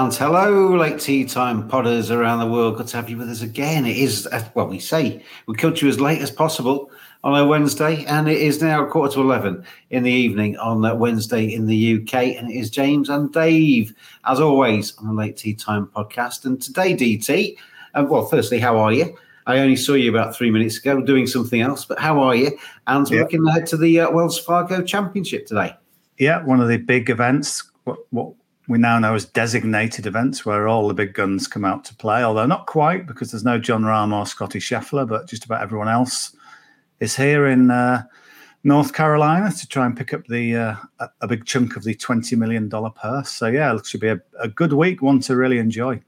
And hello, late tee time podders around the world. Good to have you with us again. It is, uh, well, we say we to you as late as possible on a Wednesday, and it is now quarter to 11 in the evening on that Wednesday in the UK. And it is James and Dave, as always, on the Late Tee Time podcast. And today, DT, uh, well, firstly, how are you? I only saw you about three minutes ago doing something else, but how are you? And Yeah. looking ahead to the uh, Wells Fargo Championship today. Yeah, one of the big events, what, what we now know as designated events, where all the big guns come out to play. Although not quite, because there's no Jon Rahm or Scottie Scheffler, but just about everyone else is here in uh, North Carolina to try and pick up the uh, a, big chunk of the twenty million dollar purse. So yeah, it should be a, a good week, one to really enjoy.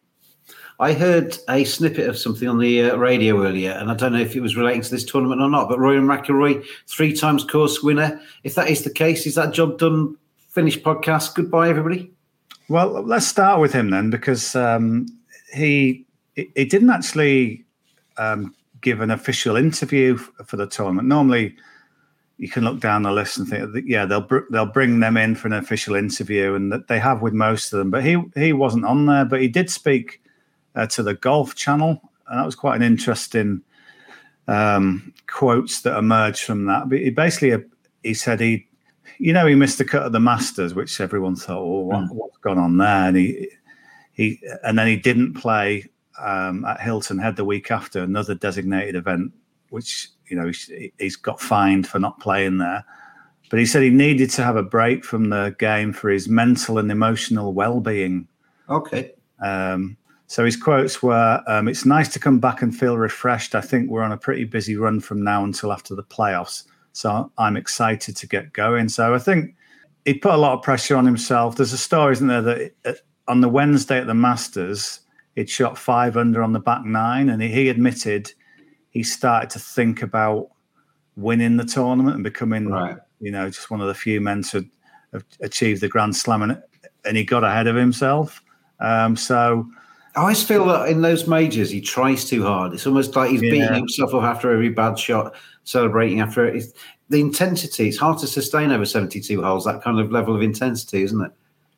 I heard a snippet of something on the uh, radio earlier, and I don't know if it was relating to this tournament or not. But Roy McIlroy, three times course winner. If that is the case, is that job done? Finished podcast. Goodbye, everybody. Well, let's start with him then, because um, he he didn't actually um, give an official interview for the tournament. Normally, you can look down the list and think, yeah, they'll br- they'll bring them in for an official interview, and that they have with most of them. But he he wasn't on there, but he did speak uh, to the Golf Channel, and that was quite an interesting um, quotes that emerged from that. But he basically he said he you know, he missed the cut of the Masters, which everyone thought, "Oh, what, what's gone on there?" And he, he, and then he didn't play um, at Hilton Head the week after another designated event, which you know he's, he's got fined for not playing there. But he said he needed to have a break from the game for his mental and emotional well-being. Okay. Um, so his quotes were, um, "It's nice to come back and feel refreshed. I think we're on a pretty busy run from now until after the playoffs." So I'm excited to get going. So I think he put a lot of pressure on himself. There's a story, isn't there, that uh, on the Wednesday at the Masters, he'd shot five under on the back nine, and he admitted he started to think about winning the tournament and becoming, Right. you know, just one of the few men to have achieved the Grand Slam, and, and he got ahead of himself. Um, so I always feel that in those majors, he tries too hard. It's almost like he's beating himself up after every bad shot, celebrating after it. It's, the intensity, it's hard to sustain over 72 holes, that kind of level of intensity, isn't it?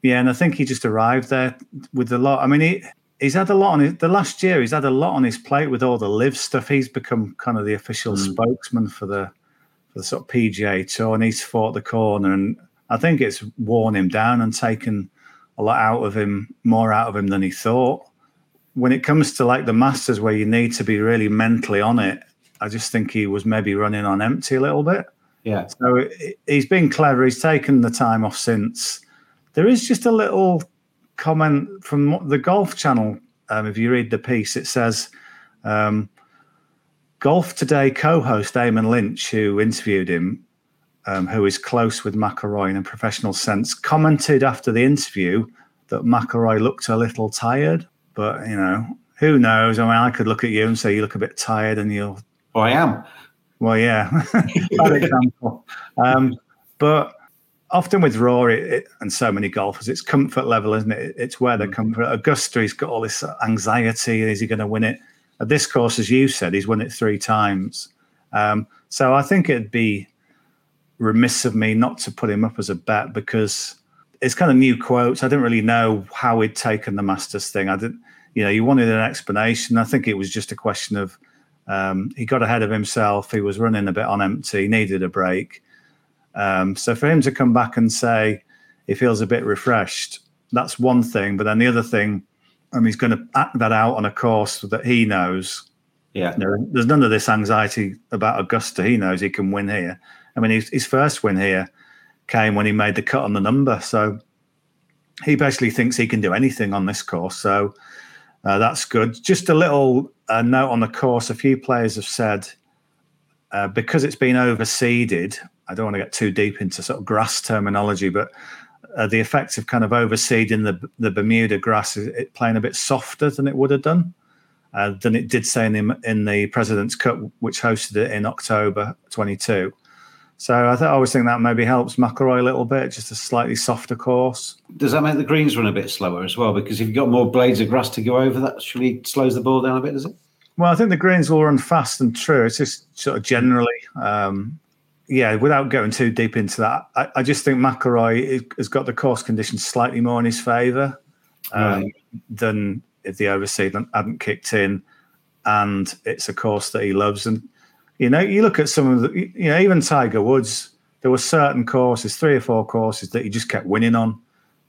Yeah, and I think he just arrived there with a lot. I mean, he he's had a lot on his, the last year. He's had a lot on his plate with all the LIV stuff. He's become kind of the official hmm. spokesman for the for the sort of PGA tour, and he's fought the corner. And I think it's worn him down and taken a lot out of him, more out of him than he thought. When it comes to like the Masters, where you need to be really mentally on it, I just think he was maybe running on empty a little bit. Yeah. So he- he's been clever. He's taken the time off since. There is just a little comment from the Golf Channel. Um, if you read the piece, it says um, Golf Today co-host Eamon Lynch, who interviewed him, um, who is close with McIlroy in a professional sense, commented after the interview that McIlroy looked a little tired. But you know, who knows? I mean, I could look at you and say you look a bit tired, and you'll Oh, I am. well, yeah, bad example. Um, but often with Rory it, and so many golfers, it's comfort level, isn't it? It's where the comfort. Augusta, he's got all this anxiety. Is he going to win it? At this course, as you said, he's won it three times. Um, so I think it'd be remiss of me not to put him up as a bet because it's kind of new quotes. I didn't really know how he'd taken the Masters thing. I didn't, you know, you wanted an explanation. I think it was just a question of um, he got ahead of himself. He was running a bit on empty. He needed a break. Um, so for him to come back and say he feels a bit refreshed, that's one thing. But then the other thing, and he's going to act that out on a course that he knows. Yeah. You know, there's none of this anxiety about Augusta. He knows he can win here. I mean, his, his first win here came when he made the cut on the number. So he basically thinks he can do anything on this course. So uh, that's good. Just a little uh, note on the course. A few players have said uh, because it's been overseeded. I don't want to get too deep into sort of grass terminology, but uh, the effects of kind of overseeding the the Bermuda grass is it playing a bit softer than it would have done uh, than it did say in the in the President's Cup, which hosted it in October 22. So I, th- I always think that maybe helps McIlroy a little bit, just a slightly softer course. Does that make the greens run a bit slower as well? Because if you've got more blades of grass to go over, that actually slows the ball down a bit, does it? Well, I think the greens will run fast and true. It's just sort of generally, um, yeah, without going too deep into that, I, I just think McIlroy has got the course conditions slightly more in his favour um, right. than if the overseed hadn't kicked in. And it's a course that he loves. And you know, you look at some of the, you know, even Tiger Woods, there were certain courses, three or four courses that he just kept winning on.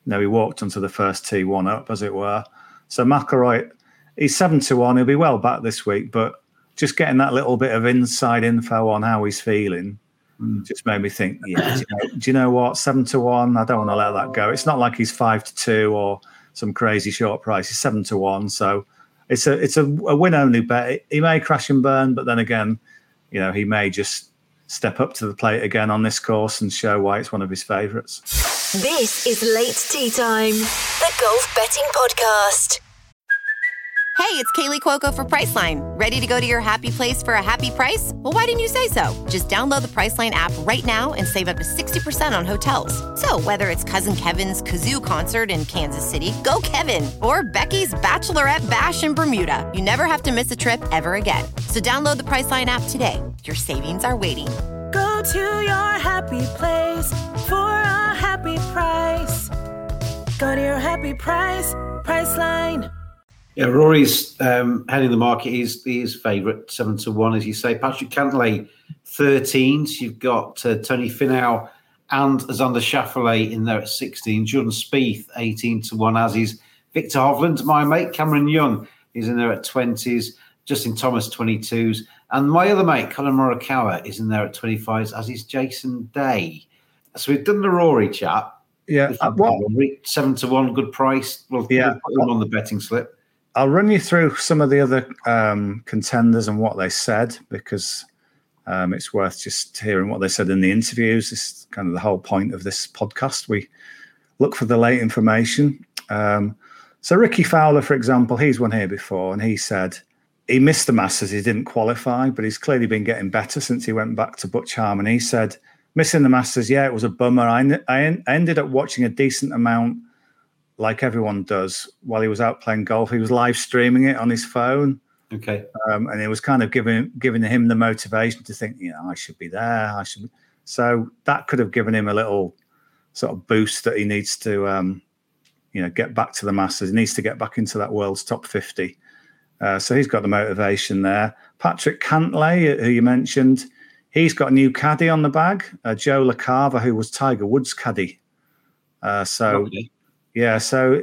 You know, he walked onto the first tee one up, as it were. So McIlroy, he's seven to one. He'll be well back this week, but just getting that little bit of inside info on how he's feeling mm. just made me think, yeah, do you, know, do you know what? Seven to one, I don't want to let that go. It's not like he's five to two or some crazy short price. He's seven to one, so it's a it's a, a win only bet. He may crash and burn, but then again, you know, he may just step up to the plate again on this course and show why it's one of his favourites. This is Late Tee Time, the golf betting podcast. Hey, it's Kaley Cuoco for Priceline. Ready to go to your happy place for a happy price? Well, why didn't you say so? Just download the Priceline app right now and save up to 60% on hotels. So, whether it's Cousin Kevin's Kazoo concert in Kansas City, go Kevin, or Becky's Bachelorette Bash in Bermuda, you never have to miss a trip ever again. So, download the Priceline app today. Your savings are waiting. Go to your happy place for a happy price. Go to your happy price, Priceline. Yeah, Rory's um, heading the market. He's his favourite, seven to one, as you say. Patrick Cantlay, 13s. You've got uh, Tony Finau and Xander Schauffele in there at 16. Jordan Spieth, 18 to one, as is Viktor Hovland. My mate Cameron Young is in there at 20s. Justin Thomas, 22s. And my other mate, Collin Morikawa, is in there at 25s, as is Jason Day. So we've done the Rory chat. Yeah. Uh, what? Seven to one, good price. We'll, yeah. we'll put them on the betting slip. I'll run you through some of the other um, contenders and what they said because um, it's worth just hearing what they said in the interviews. This is kind of the whole point of this podcast. We look for the late information. Um, so Rickie Fowler, for example, he's won here before, and he said he missed the Masters. He didn't qualify, but he's clearly been getting better since he went back to Butch Harmon. He said missing the Masters, yeah, it was a bummer. I, I ended up watching a decent amount like everyone does, while he was out playing golf, he was live streaming it on his phone. Okay. Um, and it was kind of giving giving him the motivation to think, you know, I should be there. I should. Be. So that could have given him a little sort of boost that he needs to, um, you know, get back to the Masters. He needs to get back into that world's top fifty. Uh, so he's got the motivation there. Patrick Cantlay, who you mentioned, he's got a new caddy on the bag, uh, Joe LaCava, who was Tiger Woods' caddy. Uh, so okay. Yeah, so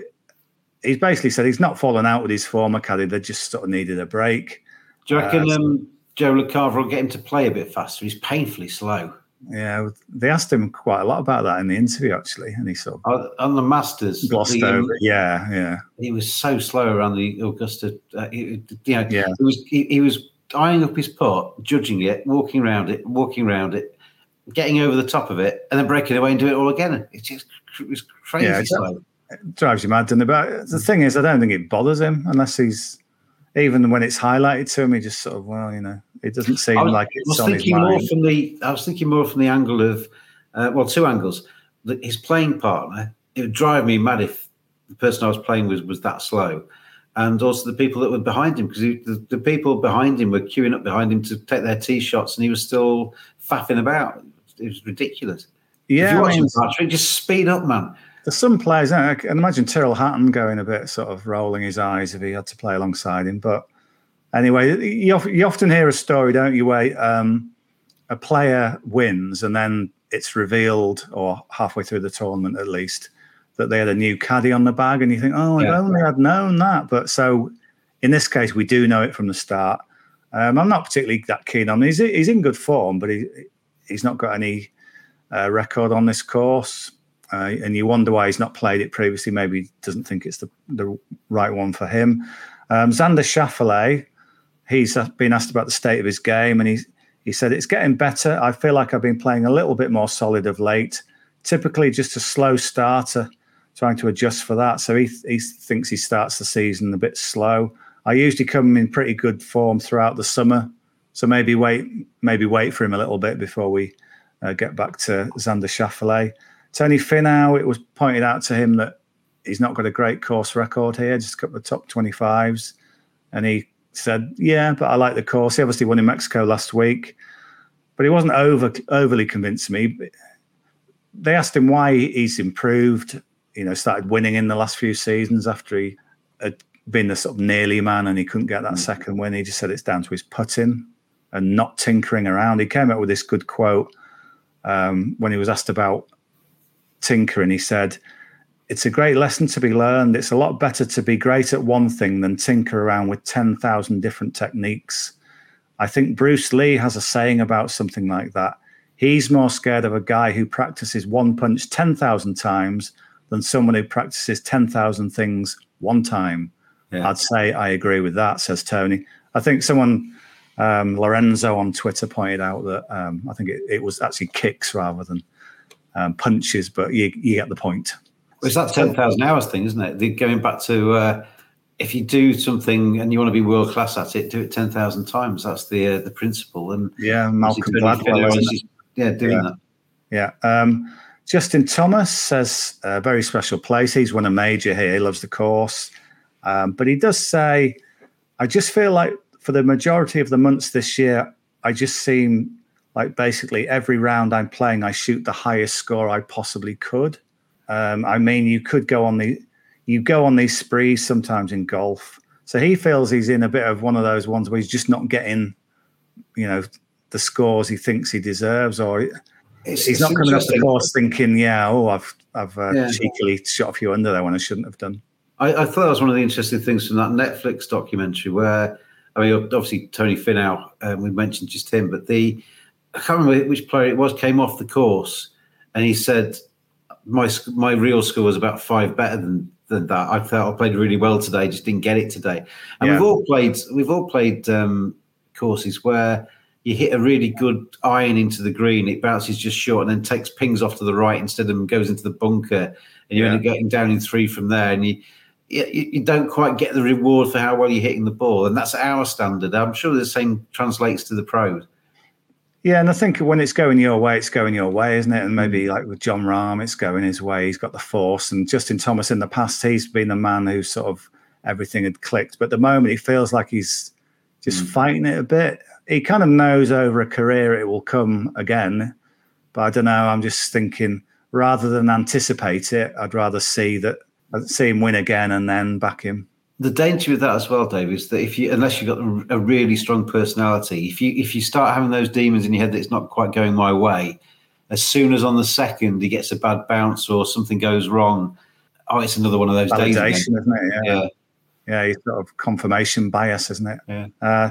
he's basically said he's not fallen out with his former caddy. They just sort of needed a break. Do you reckon uh, um, Joe LaCava will get him to play a bit faster? He's painfully slow. Yeah, they asked him quite a lot about that in the interview, actually, and he sort of uh, on the Masters glossed the, over. Yeah, yeah. He was so slow around the Augusta. Uh, he, you know, yeah. He was he, he was eyeing up his putt, judging it, walking around it, walking around it, getting over the top of it, and then breaking away and doing it all again. It just it was crazy yeah, slow drives you mad, doesn't it? But the thing is, I don't think it bothers him unless he's even when it's highlighted to him. He just sort of, well, you know, it doesn't seem was, like it's I was thinking more from the. I was thinking more from the angle of, uh, well, two angles. That his playing partner. It would drive me mad if the person I was playing with was that slow, and also the people that were behind him because the, the people behind him were queuing up behind him to take their tee shots, and he was still faffing about. It was ridiculous. Yeah, if watching I mean, Patrick, just speed up, man. There's some players. I can imagine Tyrrell Hatton going a bit sort of rolling his eyes if he had to play alongside him. But anyway, you, you often hear a story, don't you, where um, a player wins and then it's revealed, or halfway through the tournament at least, that they had a new caddy on the bag, and you think, oh, Yeah. I only had known that. But so in this case, we do know it from the start. Um, I'm not particularly that keen on. He's he's in good form, but he he's not got any uh, record on this course, uh, and you wonder why he's not played it previously. Maybe he doesn't think it's the the right one for him. Um, Xander Schauffele, he's uh, been asked about the state of his game, and he's he said it's getting better. I feel like I've been playing a little bit more solid of late. Typically, just a slow starter, trying to adjust for that. So he he thinks he starts the season a bit slow. I usually come in pretty good form throughout the summer, so maybe wait maybe wait for him a little bit before we uh, get back to Xander Schauffele. Tony Finau, it was pointed out to him that he's not got a great course record here, just a couple of top 25s. And he said, Yeah, but I like the course. He obviously won in Mexico last week, but he wasn't over overly convinced me. They asked him why he's improved, you know, started winning in the last few seasons after he had been the sort of nearly man and he couldn't get that second win. He just said it's down to his putting and not tinkering around. He came up with this good quote um, when he was asked about tinkering. He said, It's a great lesson to be learned. It's a lot better to be great at one thing than tinker around with 10,000 different techniques. I think Bruce Lee has a saying about something like that. He's more scared of a guy who practices one punch 10,000 times than someone who practices 10,000 things one time. Yeah. I'd say I agree with that, says Tony. I think someone, um, Lorenzo on Twitter, pointed out that um, I think it, it was actually kicks rather than um, punches, but you, you get the point. Well, It's that 10,000 hours thing, isn't it? The, going back to uh, if you do something and you want to be world class at it, do it 10,000 times. That's the uh, the principle. And Yeah, Malcolm Gladwell. Finau isn't is it? just- yeah, doing Yeah. that. Yeah. Um, Justin Thomas says a very special place. He's won a major here. He loves the course. Um, but he does say, I just feel like for the majority of the months this year, I just seem like basically every round I'm playing, I shoot the highest score I possibly could. Um, I mean, you could go on the, you go on these sprees sometimes in golf. So he feels he's in a bit of one of those ones where he's just not getting, you know, the scores he thinks he deserves, or It's, he's it's not coming off the course thinking, yeah, oh, I've I've uh, Yeah. cheekily shot a few under there when I shouldn't have done. I, I thought that was one of the interesting things from that Netflix documentary where, I mean, obviously Tony Finau, um, we mentioned just him, but the, I can't remember which player it was, came off the course and he said, my my real score was about five better than, than that. I felt I played really well today, just didn't get it today. And Yeah. we've all played, we've all played um, courses where you hit a really good iron into the green, it bounces just short and then takes pings off to the right instead of goes into the bunker, and you Yeah. end up getting down in three from there, and you, you you don't quite get the reward for how well you're hitting the ball, and that's our standard. I'm sure the same translates to the pros. Yeah, and I think when it's going your way, it's going your way, isn't it? And Mm. maybe like with Jon Rahm, it's going his way. He's got the force, and Justin Thomas in the past, he's been the man who sort of everything had clicked. But the moment, he feels like he's just Mm. fighting it a bit. He kind of knows over a career it will come again, but I don't know. I'm just thinking rather than anticipate it, I'd rather see that I'd see him win again and then back him. The danger with that as well, Dave, is that if you, unless you've got a really strong personality, if you if you start having those demons in your head that it's not quite going my way, as soon as on the second he gets a bad bounce or something goes wrong, oh, it's another one of those days. again. Isn't it? Yeah. yeah, it's sort of confirmation bias, isn't it? Yeah. Uh,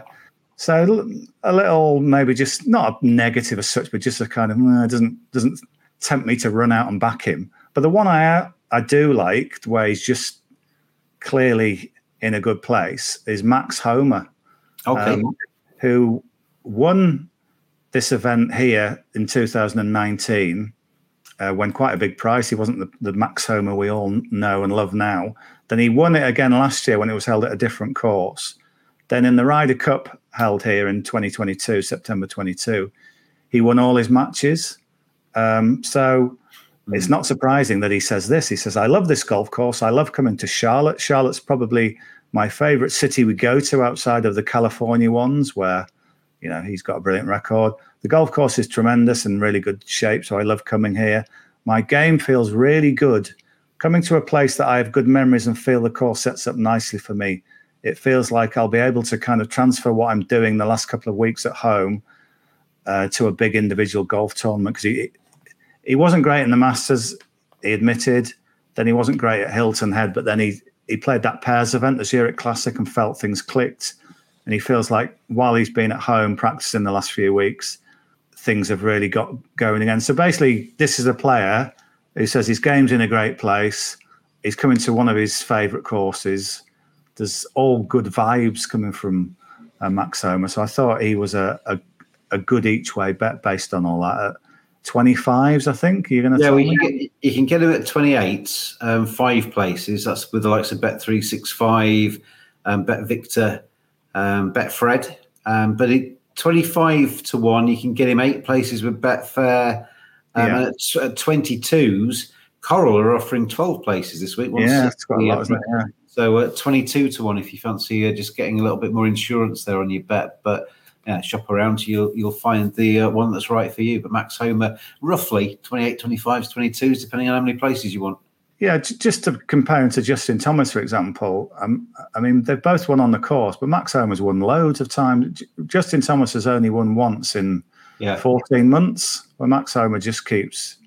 so a little, maybe just not a negative as such, but just a kind of "Uh, doesn't doesn't tempt me to run out and back him. But the one I I do like, where he's just clearly in a good place, is Max Homa, Okay. um, who won this event here in 2019 uh, when quite a big price. He wasn't the, the Max Homa we all know and love now. Then he won it again last year when it was held at a different course. Then in the Ryder Cup held here in 2022, September 22, he won all his matches. Um, so it's not surprising that he says this. He says, I love this golf course. I love coming to Charlotte. Charlotte's probably my favorite city we go to outside of the California ones where, you know, he's got a brilliant record. The golf course is tremendous and really good shape. So I love coming here. My game feels really good. Coming to a place that I have good memories and feel the course sets up nicely for me. It feels like I'll be able to kind of transfer what I'm doing the last couple of weeks at home uh, to a big individual golf tournament because he wasn't great in the Masters. He admitted, Then he wasn't great at Hilton Head, but then he he played that pairs event, the Zurich Classic, and felt things clicked. And he feels like while he's been at home practicing the last few weeks, things have really got going again. So basically, this is a player who says his game's in a great place. He's coming to one of his favourite courses. There's all good vibes coming from uh, Max Homa. So I thought he was a, a, a good each way bet based on all that. At 25s, I think. You're going to Yeah, well, you, get, you can get him at 28, um, five places. That's with the likes of Bet365, um, Bet Victor, um, Betfred. Um, but at 25 to 1, you can get him eight places with Betfair. Um, Yeah. and at, tw- at 22s, Coral are offering 12 places this week. Yeah, it's quite a lot, uh, isn't it? Yeah. So at 22 to 1, if you fancy uh, just getting a little bit more insurance there on your bet. But yeah, shop around, you'll you'll find the uh, one that's right for you. But Max Homa, roughly 28, 25s, 22s, depending on how many places you want. Yeah, just to compare him to Justin Thomas, for example. Um, I mean, they've both won on the course, but Max Homa's won loads of times. Justin Thomas has only won once in Yeah. 14 months, where Max Homa just keeps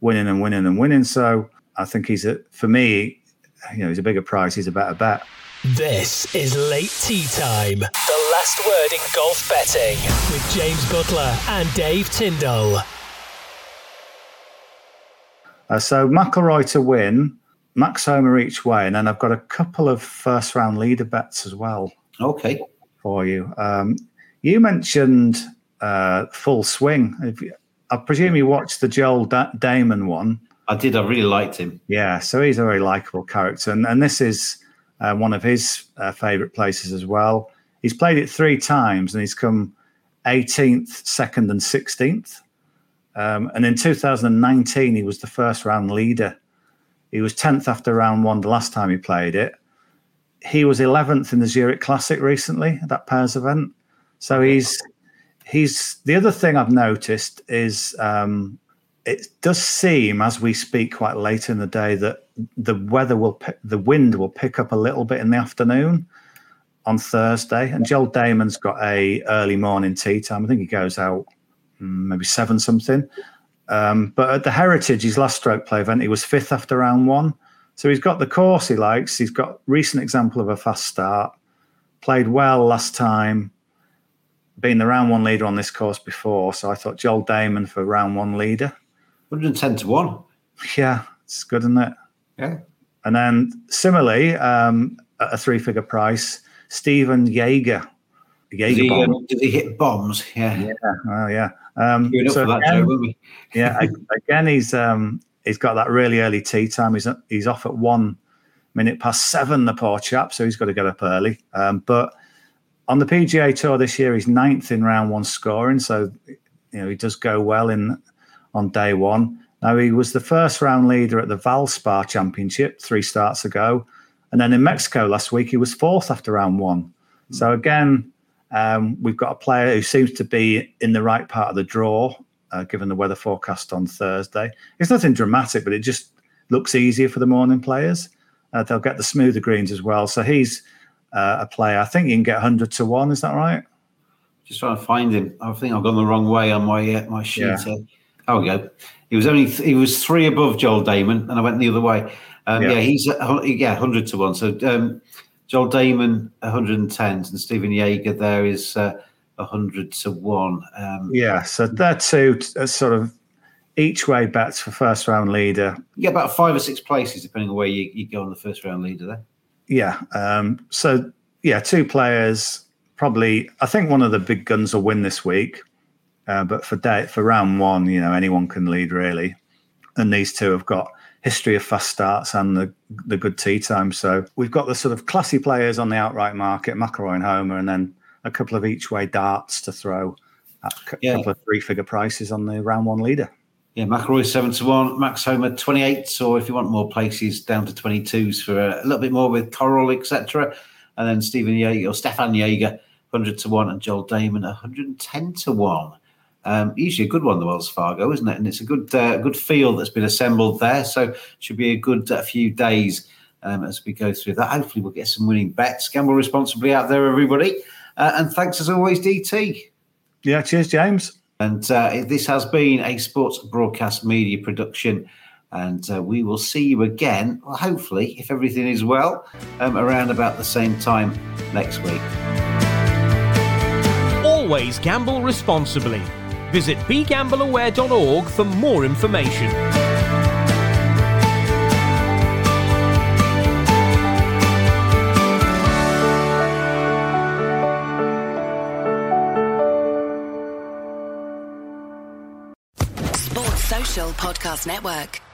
winning and winning and winning. So I think he's a, for me, you know, he's a bigger price. He's a better bet. This is Late Tee Time, the last word in golf betting with James Buttler and Dave Tindall. Uh, so McIlroy to win, Max Homa each way, and then I've got a couple of first round leader bets as well. Okay. for you. Um, you mentioned uh, full swing. If you, I presume you watched the Joel da- Dahmen one. I did. I really liked him. Yeah, so he's a very likable character, and, and this is uh, one of his uh, favourite places as well. He's played it three times, and he's come 18th, second, and 16th. Um, and in 2019, he was the first round leader. He was 10th after round one the last time he played it. He was 11th in the Zurich Classic recently, at that pairs event. So he's he's the other thing I've noticed is um, it does seem as we speak quite late in the day that the weather will pick, the wind will pick up a little bit in the afternoon on Thursday. And Joel Dahmen's got a early morning tee time. I think he goes out mm, maybe seven something. Um, but at the Heritage, his last stroke play event, he was fifth after round one. So he's got the course he likes. He's got recent example of a fast start. Played well last time. Been the round one leader on this course before, so I thought Joel Dahmen for round one leader. 110 to 1. Yeah, it's good, isn't it? Yeah. And then similarly, um, at a three-figure price, Stephen Jaeger. Did Jaeger he, um, did he hit bombs? Yeah. Yeah, well, yeah. Um, so again- Joe, yeah, again, he's um, he's got that really early tee time. He's he's off at one minute past seven, the poor chap. So he's got to get up early. Um, but on the PGA Tour this year, he's ninth in round one scoring. So you know he does go well in on day one. Now he was the first round leader at the Valspar Championship three starts ago, and then in Mexico last week he was fourth after round one. So again, um, we've got a player who seems to be in the right part of the draw, uh, given the weather forecast on Thursday. It's nothing dramatic, but it just looks easier for the morning players. Uh, they'll get the smoother greens as well. So he's uh, a player. I think you can get 100 to 1. Is that right? Just trying to find him. I think I've gone the wrong way on my uh, my sheet. Yeah. Oh, we go. He was only he was three above Joel Dahmen, and I went the other way. Um, Yeah. yeah. he's at, yeah hundred to one. So um, Joel Dahmen hundred and tens, and Stephen Jaeger there is uh, hundred to one. Um, Yeah. So they're two uh, sort of each way bets for first round leader. You get about five or six places depending on where you, you go on the first round leader there. Yeah. Um, so yeah, two players. Probably, I think one of the big guns will win this week. Uh, but for day, for round one, you know, anyone can lead really. And these two have got history of fast starts and the the good tee time. So we've got the sort of classy players on the outright market, McIlroy and Homa, and then a couple of each way darts to throw at a Yeah. couple of three figure prices on the round one leader. Yeah, McIlroy seven to one, Max Homa twenty eight, or if you want more places, down to twenty twos for a, little bit more with Coral, etc. And then Stephen Jaeger or Stefan Jaeger hundred to one, and Joel Dahmen hundred and ten to one. Um, usually a good one, the Wells Fargo, isn't it? And it's a good uh, good field that's been assembled there, so should be a good uh, few days um, as we go through that. Hopefully, we'll get some winning bets. Gamble responsibly out there, everybody. Uh, and thanks as always, DT. Yeah, cheers, James. And uh, this has been a sports broadcast media production And uh, we will see you again, well, hopefully, if everything is well, um, around about the same time next week. Always gamble responsibly. Visit begambleaware.org for more information. Sports Social Podcast Network.